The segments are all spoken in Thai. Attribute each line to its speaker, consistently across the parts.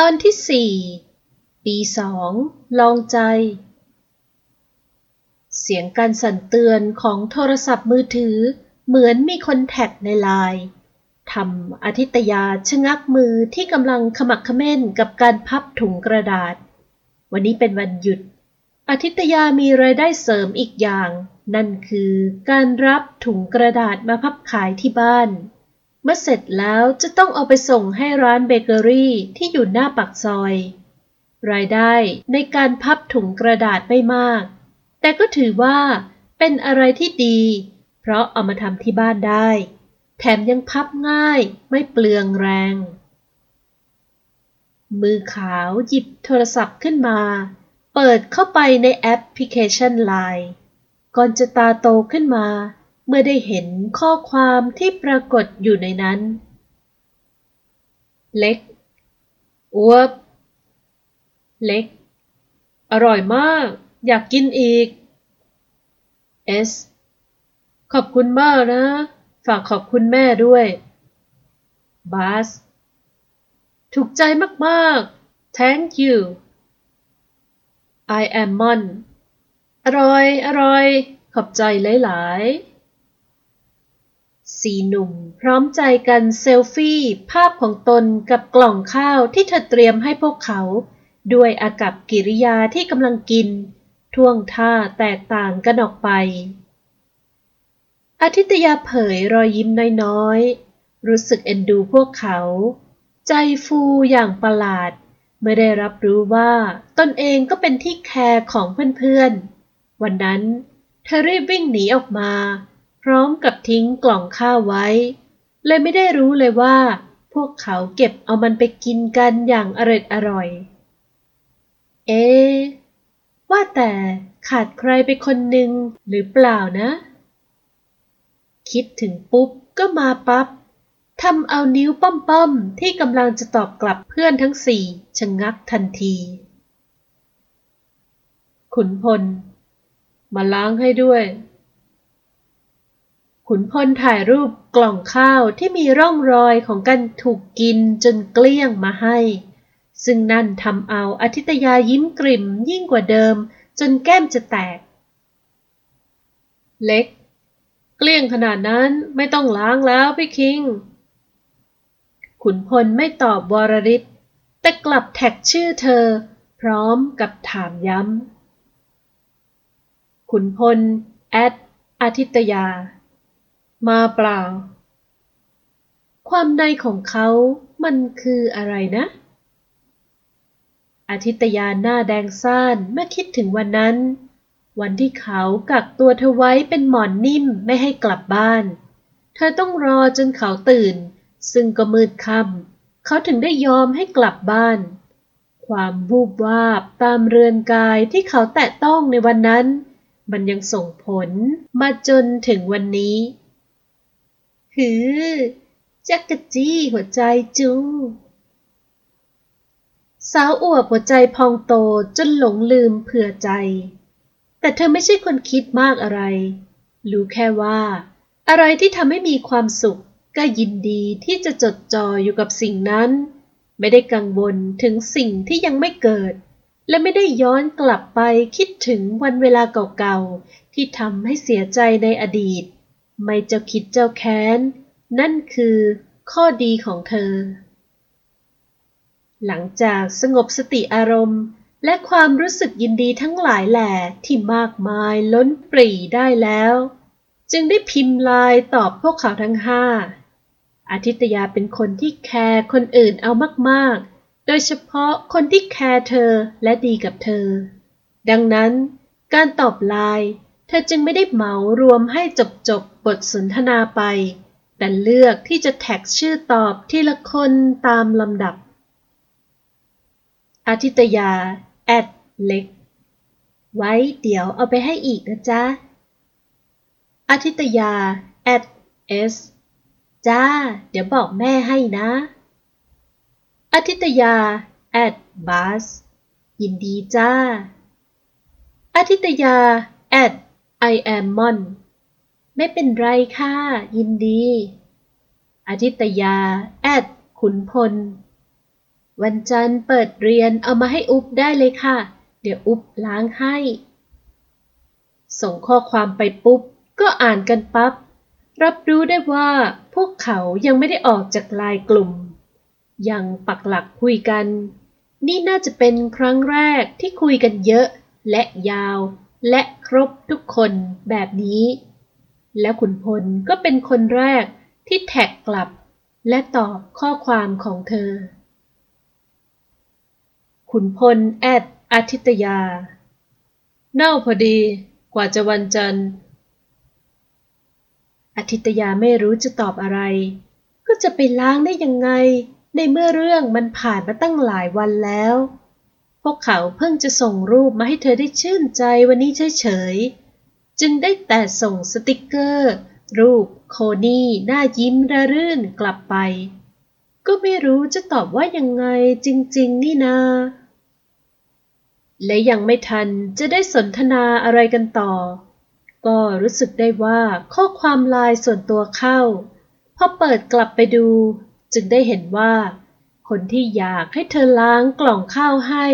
Speaker 1: ตอนที่สี่ปีสองลองใจ เสียงการสั่นเตือนของโทรศัพท์มือถือ เหมือนมีคนแท็กในไลน์ทำอาทิตยาชะงักมือที่กำลังขมักเขม้นกับการพับถุงกระดาษ วันนี้เป็นวันหยุดอาทิตยามีรายได้เสริมอีกอย่าง นั่นคือการรับถุงกระดาษมาพับขายที่บ้าน เมื่อเสร็จแล้วจะต้องเอาไปส่งให้ร้านเบเกอรี่ที่อยู่หน้าปากซอย รายได้ในการพับถุงกระดาษไม่มาก แต่ก็ถือว่าเป็นอะไรที่ดี เพราะเอามาทำที่บ้านได้ แถมยังพับง่ายไม่เปลืองแรง มือขาวหยิบโทรศัพท์ขึ้นมา เปิดเข้าไปในแอปพลิเคชัน Line ก่อนจะตาโตขึ้นมา เมื่อได้เห็นข้อความที่ปรากฏอยู่ในนั้น เล็กอวบเล็ก อร่อยมาก อยากกินอีก S ขอบคุณมากนะ ฝากขอบคุณแม่ด้วยบาสถูกใจมากๆ thank you I am Mon อร่อย อร่อย ขอบใจหลาย ๆ สี่หนุ่ม พร้อมใจกันเซลฟี่ ภาพของตนกับกล่องข้าวที่เธอเตรียมให้พวกเขา ด้วยอากับกิริยาที่กำลังกิน ท่วงท่าแตกต่างกันออกไป อาทิตยาเผยรอยยิ้มน้อยๆ รู้สึกเอ็นดูพวกเขา ใจฟูอย่างประหลาดเมื่อได้รับรู้ว่าตนเองก็เป็นที่แคร์ของเพื่อนๆ วันนั้นเธอรีบวิ่งหนีออกมา พร้อมกับทิ้งกล่องข้าวไว้ เลยไม่ได้รู้เลยว่า พวกเขาเก็บเอามันไปกินกันอย่างอร็ดอร่อย เอ๊ว่าแต่ขาดใครไปคนหนึ่งหรือเปล่านะ คิดถึงปุ๊บก็มาปับ๊บทำเอานิ้วป้อมๆที่กำลังจะตอบกลับเพื่อนทั้งสี่ชะงงักทันที ขุนพล มาล้างให้ด้วย ขุนพลถ่ายรูปกล่องข้าวที่มีร่องรอยของการถูกกินจนเกลี้ยงมาให้ ซึ่งนั่นทำเอาอาทิตยายิ้มกริ่มยิ่งกว่าเดิม จนแก้มจะแตก เล็ก เกลี้ยงขนาดนั้นไม่ต้องล้างแล้วพี่คิง ขุนพลไม่ตอบวรริศแต่กลับแท็กชื่อเธอ พร้อมกับถามย้ำ ขุนพล แอดอาทิตยา มาเปล่า ความในของเขามันคืออะไรนะ อาทิตยาหน้าแดงซ่านเมื่อคิดถึงวันนั้น วันที่เขากักตัวเธอไว้เป็นหมอนนิ่มไม่ให้กลับบ้าน เธอต้องรอจนเขาตื่น ซึ่งก็มืดค่ำเขาถึงได้ยอมให้กลับบ้าน ความวูบวาบตามเรือนกายที่เขาแตะต้องในวันนั้น มันยังส่งผลมาจนถึงวันนี้ หือ จักกะจี้หัวใจจูสาวอวบหัวใจพองโตจนหลงลืมเผื่อใจ แต่เธอไม่ใช่คนคิดมากอะไร รู้แค่ว่า อะไรที่ทำให้มีความสุข ก็ยินดีที่จะจดจ่ออยู่กับสิ่งนั้น ไม่ได้กังวลถึงสิ่งที่ยังไม่เกิด และไม่ได้ย้อนกลับไปคิดถึงวันเวลาเก่าๆ ที่ทำให้เสียใจในอดีต ไม่เจ้าคิดเจ้าแค้น นั่นคือข้อดีของเธอ หลังจากสงบสติอารมณ์ และความรู้สึกยินดีทั้งหลายแหล่ที่มากมายล้นปรีได้แล้ว จึงได้พิมพ์ลน์ตอบพวกเขาทั้งห้าอาทิตยาเป็นคนที่แคร์คนอื่นเอามากๆ โดยเฉพาะคนที่แคร์เธอและดีกับเธอ ดังนั้น การตอบไลน์ เธอจึงไม่ได้เหมารวมให้จบๆ บทสนทนาไป แต่เลือกที่จะแท็กชื่อตอบทีละคนตามลำดับ อาทิตยา แอดเล็ก ไว้เดี๋ยวเอาไปให้อีกนะจ๊ะ อาทิตยา แอดเอสจ้า เดี๋ยวบอกแม่ให้นะ อาทิตยา แอดบาสยินดีจ้า อาทิตยา แอด I am Mon ไม่เป็นไรค่ะ ยินดี อาทิตยา แอด ขุนพล วันจันทร์เปิดเรียนเอามาให้อุ๊บได้เลยค่ะ เดี๋ยวอุ๊บล้างให้ ส่งข้อความไปปุ๊บ ก็อ่านกันปับ๊บ รับรู้ได้ว่าพวกเขายังไม่ได้ออกจากลายกลุ่ม ยังปักหลักคุยกัน นี่น่าจะเป็นครั้งแรกที่คุยกันเยอะและยาว และครบทุกคนแบบนี้ แล้วขุนพลก็เป็นคนแรกที่แท็กกลับ และตอบข้อความของเธอ ขุนพลแอดอาทิตยา เน่าพอดีกว่าจะวันจันทร์อาทิตยาไม่รู้จะตอบอะไร ก็จะไปล้างได้ยังไง ในเมื่อเรื่องมันผ่านมาตั้งหลายวันแล้ว วกเขาเพิ่งจะส่งรูปมาให้เธอได้ชื่นใจวันนี้เฉยๆ จึงได้แต่ส่งสติกเกอร์ รูปโคนี่หน้ายิ้มระรื่นกลับไป ก็ไม่รู้จะตอบว่ายังไงจริงๆ นี่นา และยังไม่ทันจะได้สนทนาอะไรกันต่อ ก็รู้สึกได้ว่าข้อความลน์ส่วนตัวเข้า พอเปิดกลับไปดู จึงได้เห็นว่าคนที่อยากให้เธอล้างกล่องข้าวให้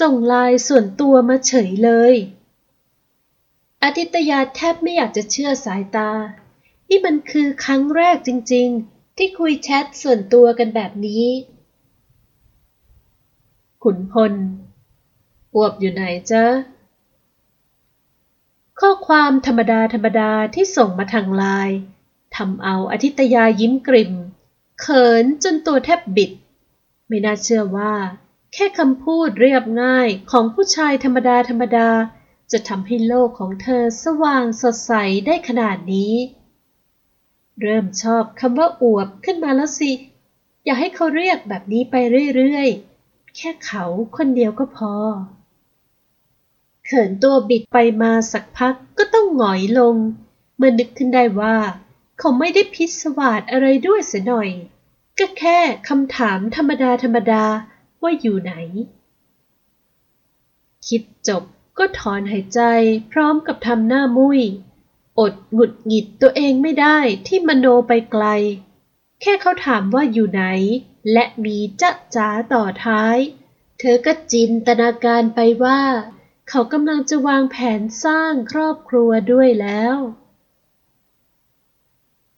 Speaker 1: ส่งไลน์ส่วนตัวมาเฉยเลย อาทิตยาแทบไม่อยากจะเชื่อสายตา นี่มันคือครั้งแรกจริง ๆ ที่คุยแชทส่วนตัวกันแบบนี้ ขุนพล อวบอยู่ไหนจ๊ะ ข้อความธรรมดาธรรมดาที่ส่งมาทางไลน์ทำเอาอาทิตยายิ้มกริม เขินจนตัวแทบบิด ไม่น่าเชื่อว่า แค่คำพูดเรียบง่ายของผู้ชายธรรมดาธรรมดา จะทำให้โลกของเธอสว่างสดใสได้ขนาดนี้ เริ่มชอบคำว่าอวบขึ้นมาแล้วสิ อย่าให้เขาเรียกแบบนี้ไปเรื่อยๆ แค่เขาคนเดียวก็พอ เขินตัวบิดไปมาสักพักก็ต้องหงอยลง เมื่อนึกขึ้นได้ว่า เขาไม่ได้พิศวาสอะไรด้วยเสียหน่อย ก็แค่คำถามธรรมดาธรรมดา ว่าอยู่ไหน คิดจบก็ถอนหายใจพร้อมกับทำหน้ามุยอดหงุดหงิดตัวเองไม่ได้ที่มโนไปไกล แค่เขาถามว่าอยู่ไหน และมีจ๊ะจ๋าต่อท้าย เธอก็จินตนาการไปว่า เขากำลังจะวางแผนสร้างครอบครัวด้วยแล้ว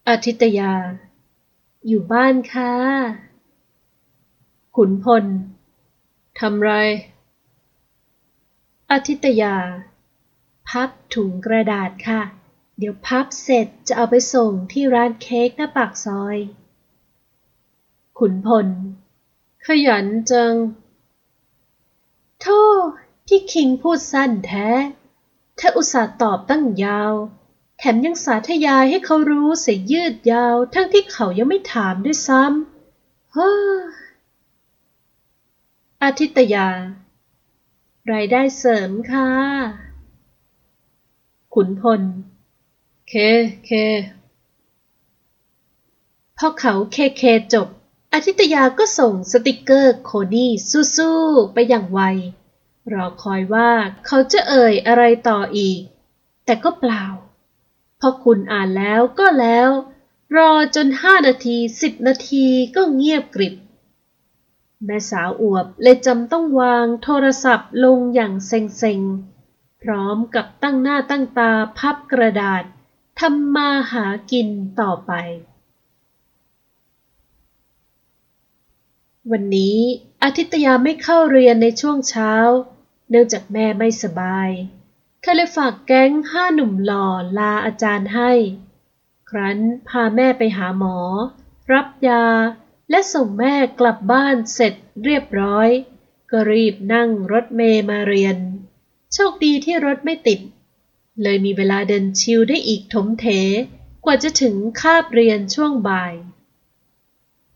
Speaker 1: อาทิตยา อยู่บ้านค่ะ ขุนพล ทำไรอาทิตยา พับถุงกระดาษค่ะ เดี๋ยวพับเสร็จจะเอาไปส่งที่ร้านเค้กหน้าปากซอย ขุนพล ขยันจัง โทษพี่คิงพูดสั้นแท้ ถ้าอุตส่าห์ตอบตั้งยาว แถมยังสาธยายให้เขารู้เสียยืดยาว ทั้งที่เขายังไม่ถามด้วยซ้ำเฮ้อ อาทิตยา รายได้เสริมค่ะ ขุนพล เค เค พอเขาเคเคจบ อาทิตยาก็ส่งสติกเกอร์โคนี่สู้ๆไปอย่างไว รอคอยว่าเขาจะเอ่ยอะไรต่ออีก แต่ก็เปล่า พอคุณอ่านแล้วก็แล้ว รอจนห้านาทีสิบนาทีก็เงียบกริบ แม่สาวอวบเลยจำต้องวางโทรศัพท์ลงอย่างเซ็งๆ พร้อมกับตั้งหน้าตั้งตาพับกระดาษทำมาหากินต่อไป วันนี้อาทิตยาไม่เข้าเรียนในช่วงเช้า เนื่องจากแม่ไม่สบายเธอเลยฝากแก๊งห้าหนุ่มหล่อลาอาจารย์ให้ ครั้นพาแม่ไปหาหมอ รับยา และส่งแม่กลับบ้านเสร็จเรียบร้อย ก็รีบนั่งรถเมย์มาเรียน โชคดีที่รถไม่ติด เลยมีเวลาเดินชิวได้อีกถมเถ กว่าจะถึงคาบเรียนช่วงบ่าย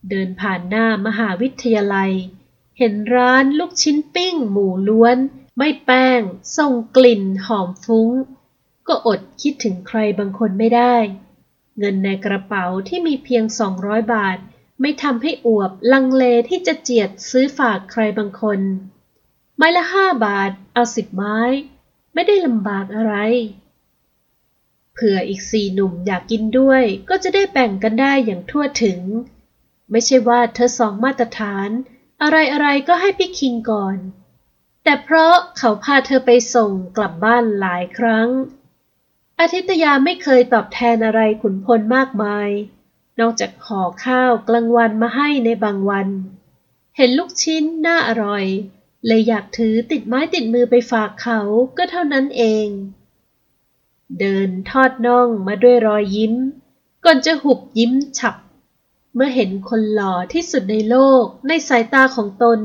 Speaker 1: เดินผ่านหน้ามหาวิทยาลัย เห็นร้านลูกชิ้นปิ้งหมูล้วน ไม่แป้งส่งกลิ่นหอมฟุ้ง ก็อดคิดถึงใครบางคนไม่ได้ เงินในกระเป๋าที่มีเพียง 200 บาท ไม่ทำให้อวบลังเลที่จะเจียดซื้อฝากใครบางคน ไม้ละห้าบาท เอาสิบไม้ ไม่ได้ลำบากอะไร เผื่ออีกสี่หนุ่มอยากกินด้วย ก็จะได้แบ่งกันได้อย่างทั่วถึง ไม่ใช่ว่าเธอสองมาตรฐาน อะไรๆก็ให้พี่คิงก่อน แต่เพราะเขาพาเธอไปส่งกลับบ้านหลายครั้งอาทิตยาไม่เคยตอบแทนอะไรขุนพลมากมาย นอกจากห่อข้าวกลางวันมาให้ในบางวัน เห็นลูกชิ้นน่าอร่อย เลยอยากถือติดไม้ติดมือไปฝากเขาก็เท่านั้นเอง เดินทอดน่องมาด้วยรอยยิ้ม ก่อนจะหุบยิ้มฉับ เมื่อเห็นคนหล่อที่สุดในโลกในสายตาของตน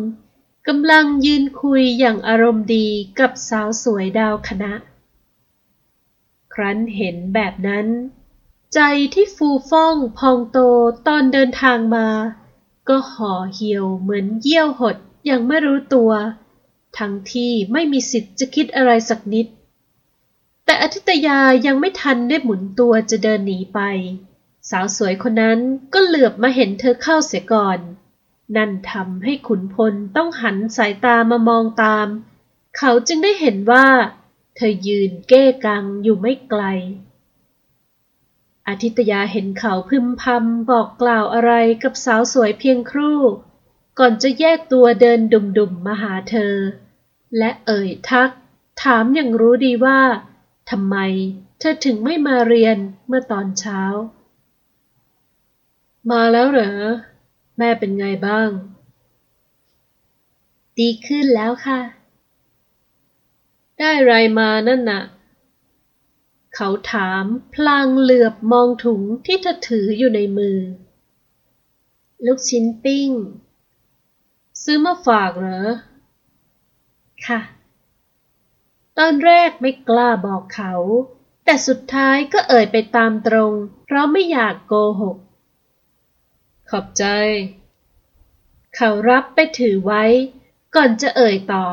Speaker 1: กำลังยืนคุยอย่างอารมณ์ดีกับสาวสวยดาวคณะ ครั้นเห็นแบบนั้น ใจที่ฟูฟ่องพองโตตอนเดินทางมา ก็ห่อเหี่ยวเหมือนเยี่ยวหดอย่างไม่รู้ตัว ทั้งที่ไม่มีสิทธิ์จะคิดอะไรสักนิด แต่อธิตยายังไม่ทันได้หมุนตัวจะเดินหนีไป สาวสวยคนนั้นก็เหลือบมาเห็นเธอเข้าเสียก่อน นั่นทำให้ขุนพลต้องหันสายตามามองตาม เขาจึงได้เห็นว่า เธอยืนเก้กังอยู่ไม่ไกล อาทิตยาเห็นเขาพึมพำบอกกล่าวอะไรกับสาวสวยเพียงครู่ ก่อนจะแยกตัวเดินดุ่มๆมาหาเธอ และเอ่ยทัก ถามอย่างรู้ดีว่าทำไมเธอถึงไม่มาเรียนเมื่อตอนเช้า มาแล้วเหรอ แม่เป็นไงบ้าง ดีขึ้นแล้วค่ะ ได้ไรมานั่นน่ะ เขาถามพลางเหลือบมองถุงที่เธอถืออยู่ในมือ ลูกชิ้นปิ้ง ซื้อมาฝากเหรอ ค่ะ ตอนแรกไม่กล้าบอกเขา แต่สุดท้ายก็เอ่ยไปตามตรง เพราะไม่อยากโกหก ขอบใจ เขารับไปถือไว้ ก่อนจะเอ่ยต่อ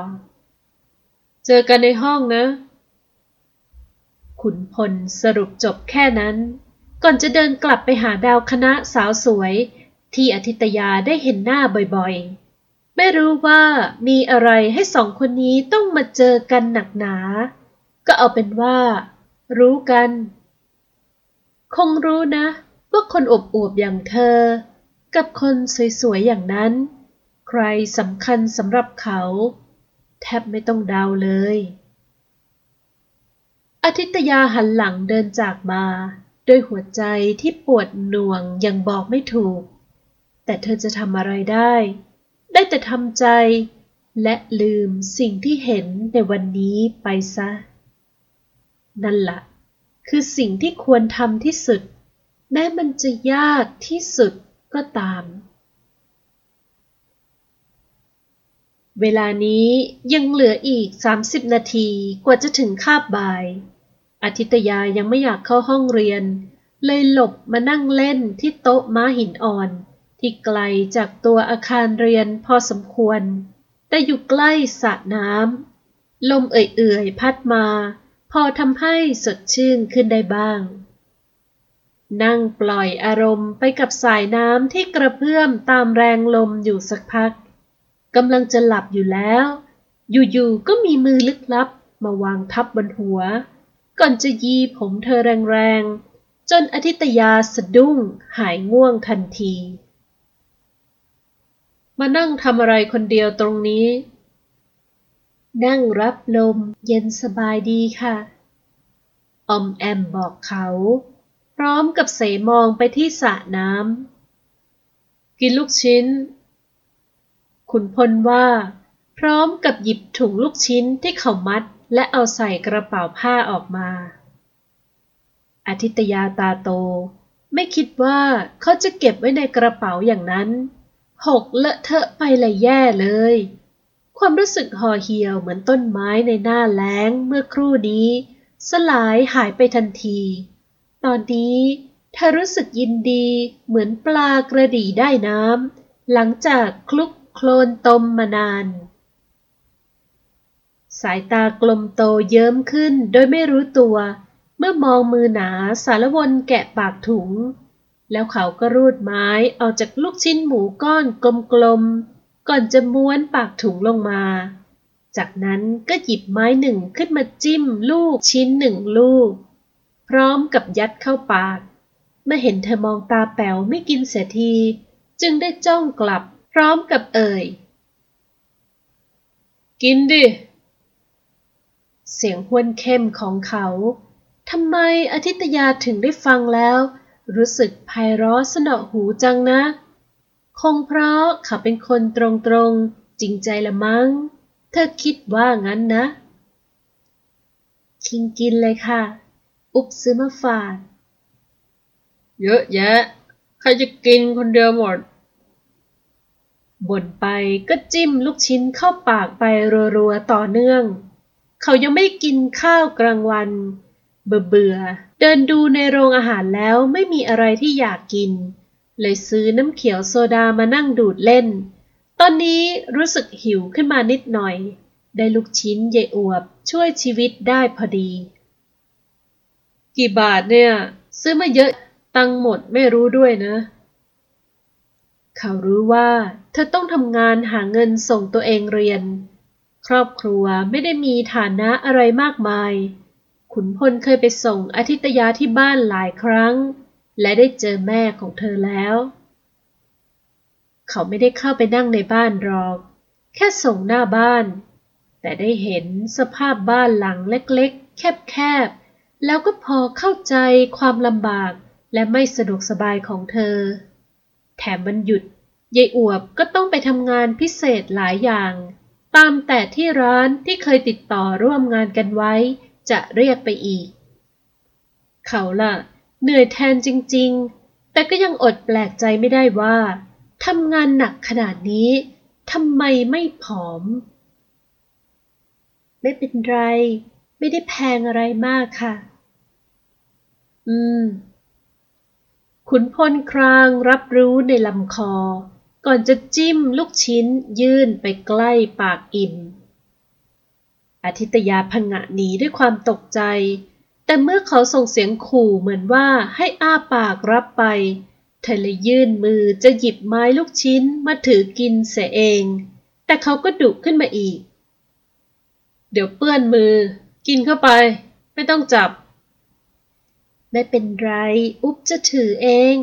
Speaker 1: เจอกันในห้องนะ ขุนพลสรุปจบแค่นั้น ก่อนจะเดินกลับไปหาดาวคณะสาวสวย ที่อธิตยาได้เห็นหน้าบ่อยๆ ไม่รู้ว่ามีอะไรให้สองคนนี้ต้องมาเจอกันหนักหนา ก็เอาเป็นว่า รู้กัน คงรู้นะว่าคนอบอวบอย่างเธอ กับคนสวยๆอย่างนั้น ใครสำคัญสำหรับเขา แทบไม่ต้องเดาเลย อาทิตยาหันหลังเดินจากมา ด้วยหัวใจที่ปวดหน่วงยังบอกไม่ถูก แต่เธอจะทำอะไรได้ ได้แต่ทำใจ และลืมสิ่งที่เห็นในวันนี้ไปซะ นั่นละ่ะ คือสิ่งที่ควรทำที่สุด แม้มันจะยากที่สุดก็ตาม เวลานี้ยังเหลืออีก 30 นาทีกว่าจะถึงคาบบ่าย อาทิตยายังไม่อยากเข้าห้องเรียน เลยหลบมานั่งเล่นที่โต๊ะม้าหินอ่อน ที่ไกลจากตัวอาคารเรียนพอสมควร แต่อยู่ใกล้สระน้ำลมเอื่อยๆพัดมา พอทำให้สดชื่นขึ้นได้บ้าง นั่งปล่อยอารมณ์ไปกับสายน้ำที่กระเพื่อมตามแรงลมอยู่สักพักกำลังจะหลับอยู่แล้ว อยู่ๆก็มีมือลึกลับมาวางทับบนหัว ก่อนจะยีผมเธอแรงๆ จนอธิตยาสะดุ้งหายง่วงทันที มานั่งทำอะไรคนเดียวตรงนี้ นั่งรับลมเย็นสบายดีค่ะออมแอมบอกเขา พร้อมกับเสมองไปที่สระน้ำกินลูกชิ้น ขุนพลว่า พร้อมกับหยิบถุงลูกชิ้นที่เขามัด และเอาใส่กระเป๋าผ้าออกมาอาทิตยาตาโต ไม่คิดว่าเขาจะเก็บไว้ในกระเป๋าอย่างนั้น หกเลอะเทอะไปเลยแย่เลย ความรู้สึกห่อเหี่ยวเหมือนต้นไม้ในหน้าแล้งเมื่อครู่นี้ สลายหายไปทันที ตอนนี้เธอรู้สึกยินดีเหมือนปลากระดีได้น้ำหลังจากคลุกโคลนตมมานาน สายตากลมโตเยิ้มขึ้นโดยไม่รู้ตัว เมื่อมองมือหนาสารวนแกะปากถุง แล้วเขาก็รูดไม้เอาจากลูกชิ้นหมูก้อนกลมๆ ก่อนจะม้วนปากถุงลงมา จากนั้นก็หยิบไม้หนึ่งขึ้นมาจิ้มลูกชิ้นหนึ่งลูก พร้อมกับยัดเข้าปาก เมื่อเห็นเธอมองตาแป๋วไม่กินเสียที จึงได้จ้องกลับพร้อมกับเอ่ย
Speaker 2: กินดิ
Speaker 1: เสียงห้วนเข้มของเขาทำไมอาทิตยาถึงได้ฟังแล้ว รู้สึกไพเราะสนอหูจังนะคงเพราะเขาเป็นคนตรงๆ จริงใจละมั้ง เธอคิดว่างั้นนะ คิงกินเลยค่ะ อุบซื้อมาฝาก
Speaker 2: เยอะแยะ ใครจะกินคนเดียวหมด
Speaker 1: บ่นไปก็จิ้มลูกชิ้นเข้าปากไปรัวๆต่อเนื่อง เขายังไม่กินข้าวกลางวัน เบื่อเบื่อ เดินดูในโรงอาหารแล้วไม่มีอะไรที่อยากกิน เลยซื้อน้ำเขียวโซดามานั่งดูดเล่น ตอนนี้รู้สึกหิวขึ้นมานิดหน่อย ได้ลูกชิ้นเยอวบช่วยชีวิตได้พอดี
Speaker 2: กี่บาทเนี่ย ซื้อมาเยอะตังหมดไม่รู้ด้วยนะ
Speaker 1: เขารู้ว่า เธอต้องทำงานหาเงินส่งตัวเองเรียน ครอบครัวไม่ได้มีฐานะอะไรมากมาย ขุนพลเคยไปส่งอาทิตยาที่บ้านหลายครั้ง และได้เจอแม่ของเธอแล้ว เขาไม่ได้เข้าไปนั่งในบ้านหรอก แค่ส่งหน้าบ้าน แต่ได้เห็นสภาพบ้านหลังเล็กๆ แคบๆ แล้วก็พอเข้าใจความลำบากและไม่สะดวกสบายของเธอ แถมวันหยุดยายอวบก็ต้องไปทำงานพิเศษหลายอย่าง ตามแต่ที่ร้านที่เคยติดต่อร่วมงานกันไว้ จะเรียกไปอีก เขาล่ะ เหนื่อยแทนจริง ๆ แต่ก็ยังอดแปลกใจไม่ได้ว่าทำงานหนักขนาดนี้ทำไมไม่ผอม ไม่เป็นไร ไม่ได้แพงอะไรมากค่ะ อืม ขุนพลครางรับรู้ในลำคอ ก่อนจะจิ้มลูกชิ้นยื่นไปใกล้ปากอิ่ม อาทิตยาพังะหนีด้วยความตกใจ แต่เมื่อเขาส่งเสียงขู่เหมือนว่าให้อ้าปากรับไป เธอเลยยื่นมือจะหยิบไม้ลูกชิ้นมาถือกินเสียเอง แต่เขาก็ดุขึ้นมาอีก
Speaker 2: เดี๋ยวเปื้อนมือ กินเข้าไป ไม่ต้องจับ
Speaker 1: ไม่เป็นไร อุ๊บจะถือเอง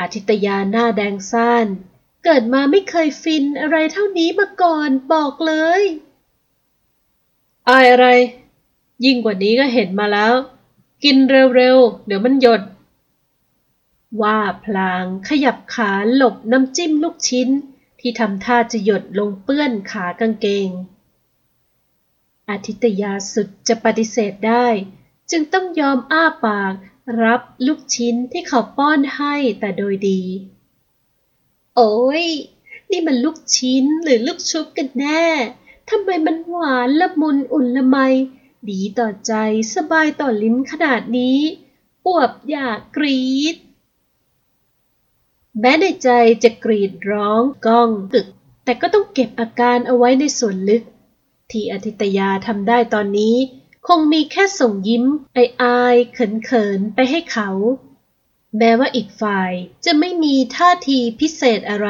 Speaker 1: อาทิตยาหน้าแดงซ่าน เกิดมาไม่เคยฟินอะไรเท่านี้มาก่อนบอกเลย
Speaker 2: อายอะไร ยิ่งกว่านี้ก็เห็นมาแล้ว กินเร็วๆ เดี๋ยวมันหยด
Speaker 1: ว่าพลางขยับขาหลบน้ำจิ้มลูกชิ้น ที่ทำท่าจะหยดลงเปื้อนขากางเกง อาทิตยาสุดจะปฏิเสธได้ จึงต้องยอมอ้าปาก รับลูกชิ้นที่เขาป้อนให้แต่โดยดี โอ้ย นี่มันลูกชิ้นหรือลูกชุบกันแน่ ทำไมมันหวานละมุนอุ่นละไม ดีต่อใจสบายต่อลิ้นขนาดนี้อวบอยากกรีด แม้ในใจจะกรีดร้องก้องกึก แต่ก็ต้องเก็บอาการเอาไว้ในส่วนลึก ที่อธิตยาทำได้ตอนนี้ คงมีแค่ส่งยิ้มออายเขินเขินๆไปให้เขา แม้ว่าอีกฝ่ายจะไม่มีท่าทีพิเศษอะไร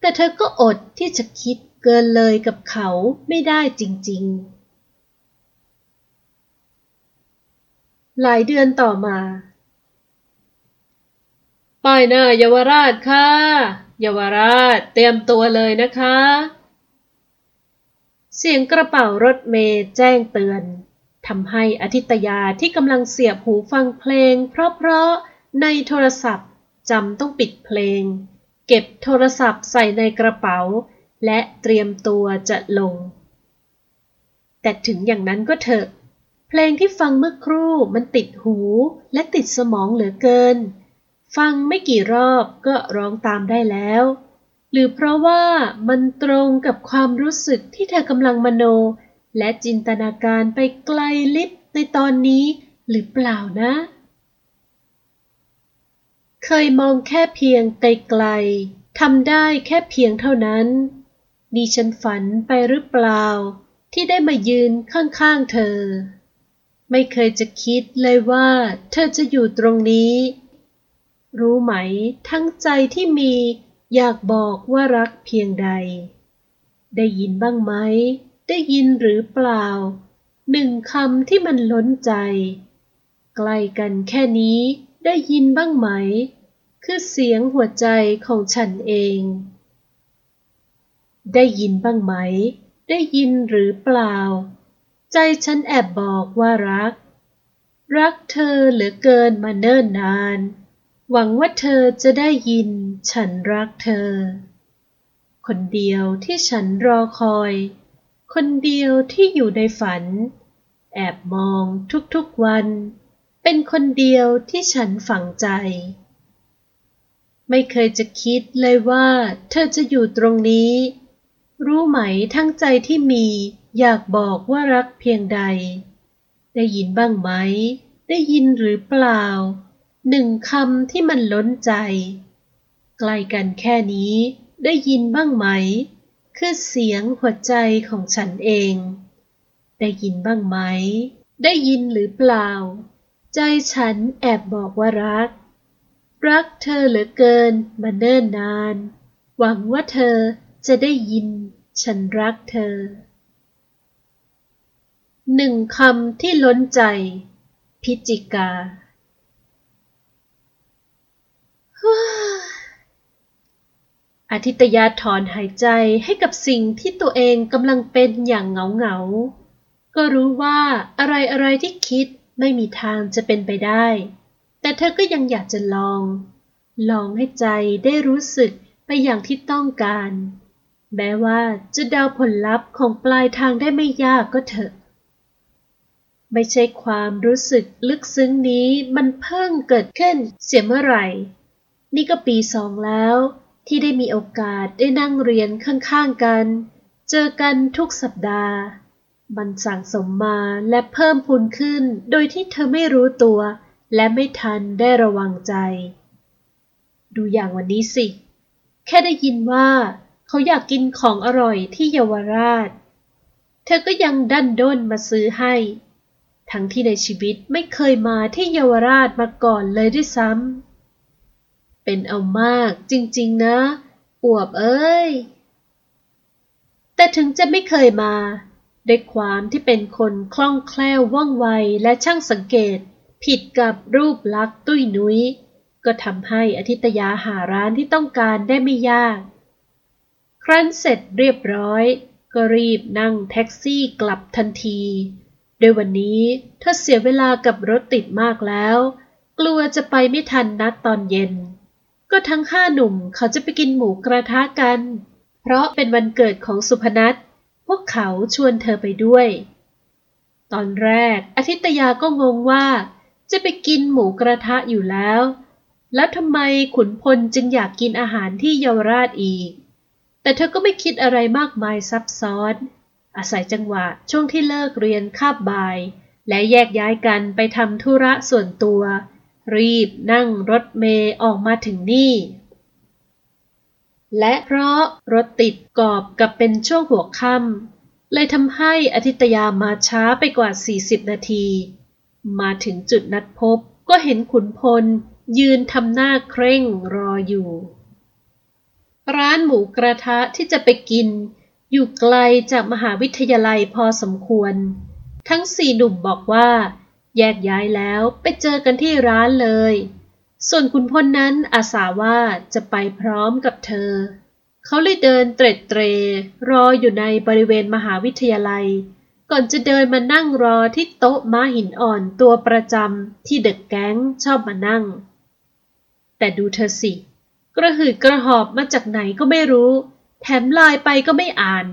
Speaker 1: แต่เธอก็อดที่จะคิดเกินเลยกับเขาไม่ได้จริง ๆ หลายเดือนต่อมา
Speaker 2: ป้ายหน้าเยาวราชค่ะ เยาวราชเตรียมตัวเลยนะคะ
Speaker 1: เสียงกระเป๋ารถเมย์แจ้งเตือน ทำให้อธิตยาที่กำลังเสียบหูฟังเพลง เพราะๆในโทรศัพท์จำต้องปิดเพลง เก็บโทรศัพท์ใส่ในกระเป๋า และเตรียมตัวจะลง แต่ถึงอย่างนั้นก็เถอะ เพลงที่ฟังเมื่อครู่มันติดหูและติดสมองเหลือเกิน ฟังไม่กี่รอบก็ร้องตามได้แล้ว หรือเพราะว่ามันตรงกับความรู้สึกที่เธอกำลังมโน และจินตนาการไปไกลลิบในตอนนี้หรือเปล่านะ เคยมองแค่เพียงไกลๆทำได้แค่เพียงเท่านั้นนี่ฉันฝันไปหรือเปล่า ที่ได้มายืนข้างๆเธอ ไม่เคยจะคิดเลยว่า เธอจะอยู่ตรงนี้ รู้ไหมทั้งใจที่มีอยากบอกว่ารักเพียงใด ได้ยินบ้างไหม ได้ยินหรือเปล่า หนึ่งคำที่มันล้นใจ ใกล้กันแค่นี้ได้ยินบ้างไหม คือเสียงหัวใจของฉันเอง ได้ยินบ้างไหม ได้ยินหรือเปล่า ใจฉันแอบบอกว่ารัก รักเธอเหลือเกินมาเนิ่นนาน หวังว่าเธอจะได้ยิน ฉันรักเธอ คนเดียวที่ฉันรอคอย คนเดียวที่อยู่ในฝัน แอบมองทุกๆวัน เป็นคนเดียวที่ฉันฝังใจ ไม่เคยจะคิดเลยว่าเธอจะอยู่ตรงนี้ รู้ไหมทั้งใจที่มีอยากบอกว่ารักเพียงใด ได้ยินบ้างไหม ได้ยินหรือเปล่า หนึ่งคำที่มันล้นใจใกล้กันแค่นี้ได้ยินบ้างไหม คือเสียงหัวใจของฉันเอง ได้ยินบ้างไหม ได้ยินหรือเปล่า ใจฉันแอบบอกว่ารัก รักเธอเหลือเกินมาเนิ่นนาน หวังว่าเธอจะได้ยิน ฉันรักเธอ หนึ่งคำที่ล้นใจ พิจิกา อาทิตยาถอนหายใจให้กับสิ่งที่ตัวเองกำลังเป็นอย่างเหงาเหงาก็รู้ว่าอะไรอะไรที่คิดไม่มีทางจะเป็นไปได้ แต่เธอก็ยังอยากจะลอง ลองให้ใจได้รู้สึกไปอย่างที่ต้องการ แม้ว่าจะเดาผลลัพธ์ของปลายทางได้ไม่ยากก็เถอะ ไม่ใช่ความรู้สึกลึกซึ้งนี้มันเพิ่งเกิดขึ้นเสียเมื่อไหร่ นี่ก็ปีสองแล้ว ที่ได้มีโอกาสได้นั่งเรียนข้างๆกัน เจอกันทุกสัปดาห์ มันสั่งสมมาและเพิ่มพูนขึ้นโดยที่เธอไม่รู้ตัว และไม่ทันได้ระวังใจ ดูอย่างวันนี้สิ แค่ได้ยินว่า เขาอยากกินของอร่อยที่เยาวราช เธอก็ยังดันด้นมาซื้อให้ ทั้งที่ในชีวิตไม่เคยมาที่เยาวราชมาก่อนเลยด้วยซ้ำ เป็นเอามากจริงๆนะ อวบเอ้ย แต่ถึงจะไม่เคยมาด้วยความที่เป็นคนคล่องแคล่วว่องไวและช่างสังเกต ผิดกับรูปลักษ์ตุ้ยนุย้ย ก็ทำให้อธิตยาหาร้านที่ต้องการได้ไม่ยาก ครั้นเสร็จเรียบร้อย ก็รีบนั่งแท็กซี่กลับทันที โดยวันนี้เธอเสียเวลากับรถติดมากแล้ว กลัวจะไปไม่ทันนัดตอนเย็น ก็ทั้งห้าหนุ่มเขาจะไปกินหมูกระทะกัน เพราะเป็นวันเกิดของสุพนัทพวกเขาชวนเธอไปด้วย ตอนแรกอาทิตยาก็งงว่า จะไปกินหมูกระทะอยู่แล้ว แล้วทำไมขุนพลจึงอยากกินอาหารที่เยาวราชอีก แต่เธอก็ไม่คิดอะไรมากมายซับซ้อน อาศัยจังหวะช่วงที่เลิกเรียนคาบบ่าย และแยกย้ายกันไปทำธุระส่วนตัว รีบนั่งรถเมย์ออกมาถึงนี่ และเพราะรถติดกอบกับเป็นช่วงหัวค่ำเลยทำให้อธิตยามาช้าไปกว่า 40 นาที มาถึงจุดนัดพบก็เห็นขุนพลยืนทำหน้าเคร่งรออยู่ ร้านหมูกระทะที่จะไปกิน อยู่ไกลจากมหาวิทยาลัยพอสมควร ทั้งสี่หนุ่มบอกว่า แยกย้ายแล้วไปเจอกันที่ร้านเลย ส่วนคุณพลนั้นอาสาว่าจะไปพร้อมกับเธอ เขาเลยเดินเตร็ดเตร รออยู่ในบริเวณมหาวิทยาลัย ก่อนจะเดินมานั่งรอที่โต๊ะม้าหินอ่อนตัวประจำที่เด็กแก๊งชอบมานั่ง แต่ดูเธอสิ กระหืดกระหอบมาจากไหนก็ไม่รู้ แถมลายไปก็ไม่อ่าน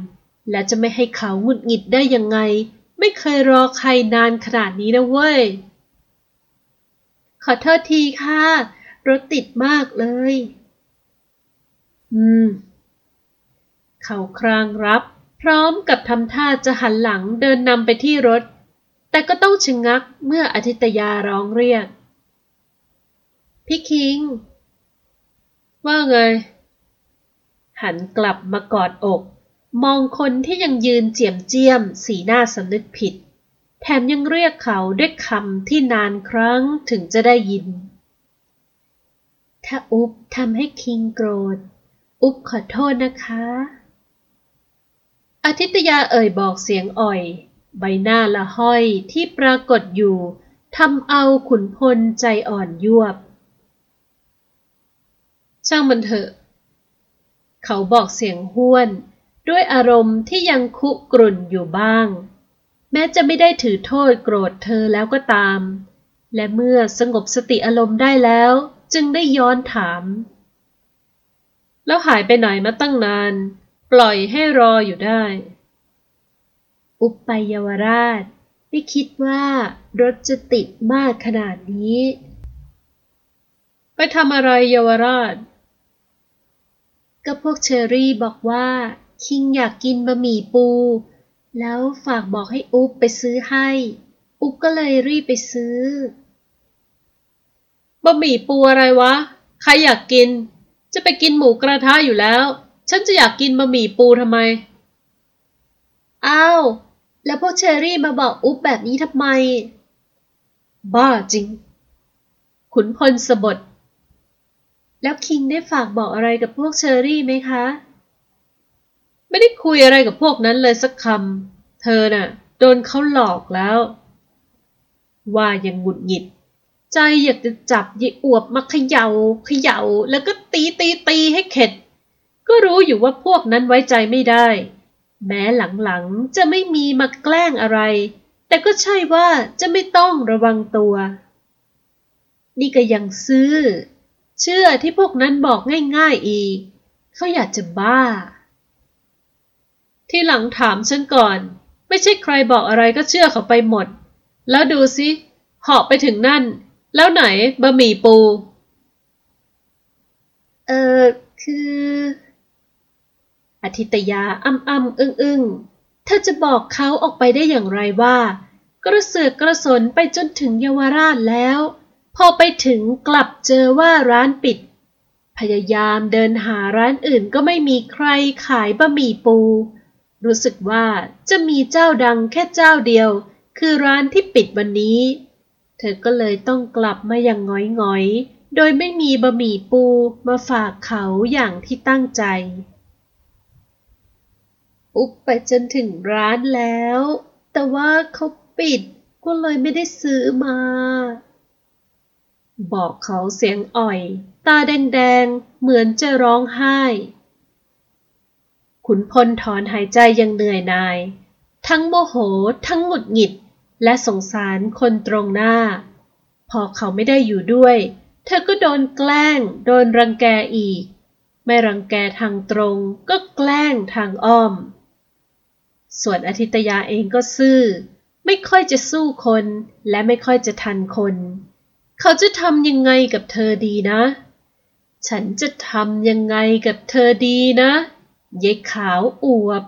Speaker 1: และจะไม่ให้เขาหงุดหงิดได้ยังไง ไม่เคยรอใครนานขนาดนี้นะเว้ย ขอโทษทีค่ะ รถติดมากเลย อืม เขาครางรับ พร้อมกับทำท่าจะหันหลังเดินนำไปที่รถ แต่ก็ต้องชะงงักเมื่ออธิตยาร้องเรียก พี่คิง ว่าไง หันกลับมากอดอก มองคนที่ยังยืนเจียมเจียม สีหน้าสำนึกผิด แถมยังเรียกเขาด้วยคำที่นานครั้งถึงจะได้ยิน ถ้าอุ๊บทำให้คิงโกรธ อุ๊บขอโทษนะคะอาทิตยาเอ่ยบอกเสียงอ่อย ใบหน้าละห้อยที่ปรากฏอยู่ทำเอาขุนพลใจอ่อนยวบ ช่างมันเถอะ เขาบอกเสียงห้วน ด้วยอารมณ์ที่ยังคุกรุ่นอยู่บ้าง แม้จะไม่ได้ถือโทษโกรธเธอแล้วก็ตาม และเมื่อสงบสติอารมณ์ได้แล้ว จึงได้ย้อนถาม
Speaker 2: แล้วหายไปไหนมาตั้งนาน ปล่อยให้รออยู่ได้
Speaker 1: อุปไปยาวราช ไม่คิดว่ารถจะติดมากขนาดนี้
Speaker 2: ไปทำอะไรเยาวราช
Speaker 1: ก็พวกเชอรี่บอกว่า คิงอยากกินบะหมี่ปู แล้วฝากบอกให้อุ๊บไปซื้อให้ อุ๊บก็เลยรีบไปซื้อ
Speaker 2: บะหมี่ปูอะไรวะ ใครอยากกิน จะไปกินหมูกระทะอยู่แล้ว ฉันจะอยากกินบะหมี่ปูทำไม
Speaker 1: อ้าว แล้วพวกเชอรี่มาบอกอุ๊บแบบนี้ทำไม
Speaker 2: บ้าจริง ขุนพลสบท
Speaker 1: แล้วคิงได้ฝากบอกอะไรกับพวกเชอรี่ไหมคะ
Speaker 2: ไม่ได้คุยอะไรกับพวกนั้นเลยสักคำ เธอน่ะ โดนเขาหลอกแล้ว ว่ายังหงุดหงิด ใจอยากจะจับยายอวบมาเขยา่าเขย่า แล้วก็ตีตีตีให้เข็ด ก็รู้อยู่ว่าพวกนั้นไว้ใจไม่ได้ แม้หลังๆ จะไม่มีมาแกล้งอะไร แต่ก็ใช่ว่าจะไม่ต้องระวังตัว นี่ก็ยังซื้อ เชื่อที่พวกนั้นบอกง่ายๆอีก เขาอยากจะบ้า ที่หลังถามฉันก่อน ไม่ใช่ใครบอกอะไรก็เชื่อเขาไปหมด แล้วดูสิเหาะไปถึงนั่น แล้วไหนบะหมี่ปู
Speaker 1: เออคือ อธิตยาอ้ำอ้ำอึ้งอึ้งเธอจะบอกเขาออกไปได้อย่างไรว่า กระเสือกกระสนไปจนถึงเยาวราชแล้ว พอไปถึงกลับเจอว่าร้านปิด พยายามเดินหาร้านอื่นก็ไม่มีใครขายบะหมี่ปู รู้สึกว่าจะมีเจ้าดังแค่เจ้าเดียว คือร้านที่ปิดวันนี้ เธอก็เลยต้องกลับมาอย่างง้อยๆ โดยไม่มีบะหมี่ปูมาฝากเขาอย่างที่ตั้งใจอุ๊บไปจนถึงร้านแล้ว แต่ว่าเขาปิดก็เลยไม่ได้ซื้อมา บอกเขาเสียงอ่อย ตาแดงๆ เหมือนจะร้องไห้ ขุนพลถอนหายใจยังเหนื่อยหน่าย ทั้งโมโห ทั้งหงุดหงิด และสงสารคนตรงหน้า พอเขาไม่ได้อยู่ด้วย เธอก็โดนแกล้ง โดนรังแกอีก ไม่รังแกทางตรง ก็แกล้งทางอ้อม ส่วนอธิตยาเองก็ซื่อ ไม่ค่อยจะสู้คนและไม่ค่อยจะทันคน เขาจะทำยังไงกับเธอดีนะ ฉันจะทำยังไงกับเธอดีนะ ยายขาวอวบ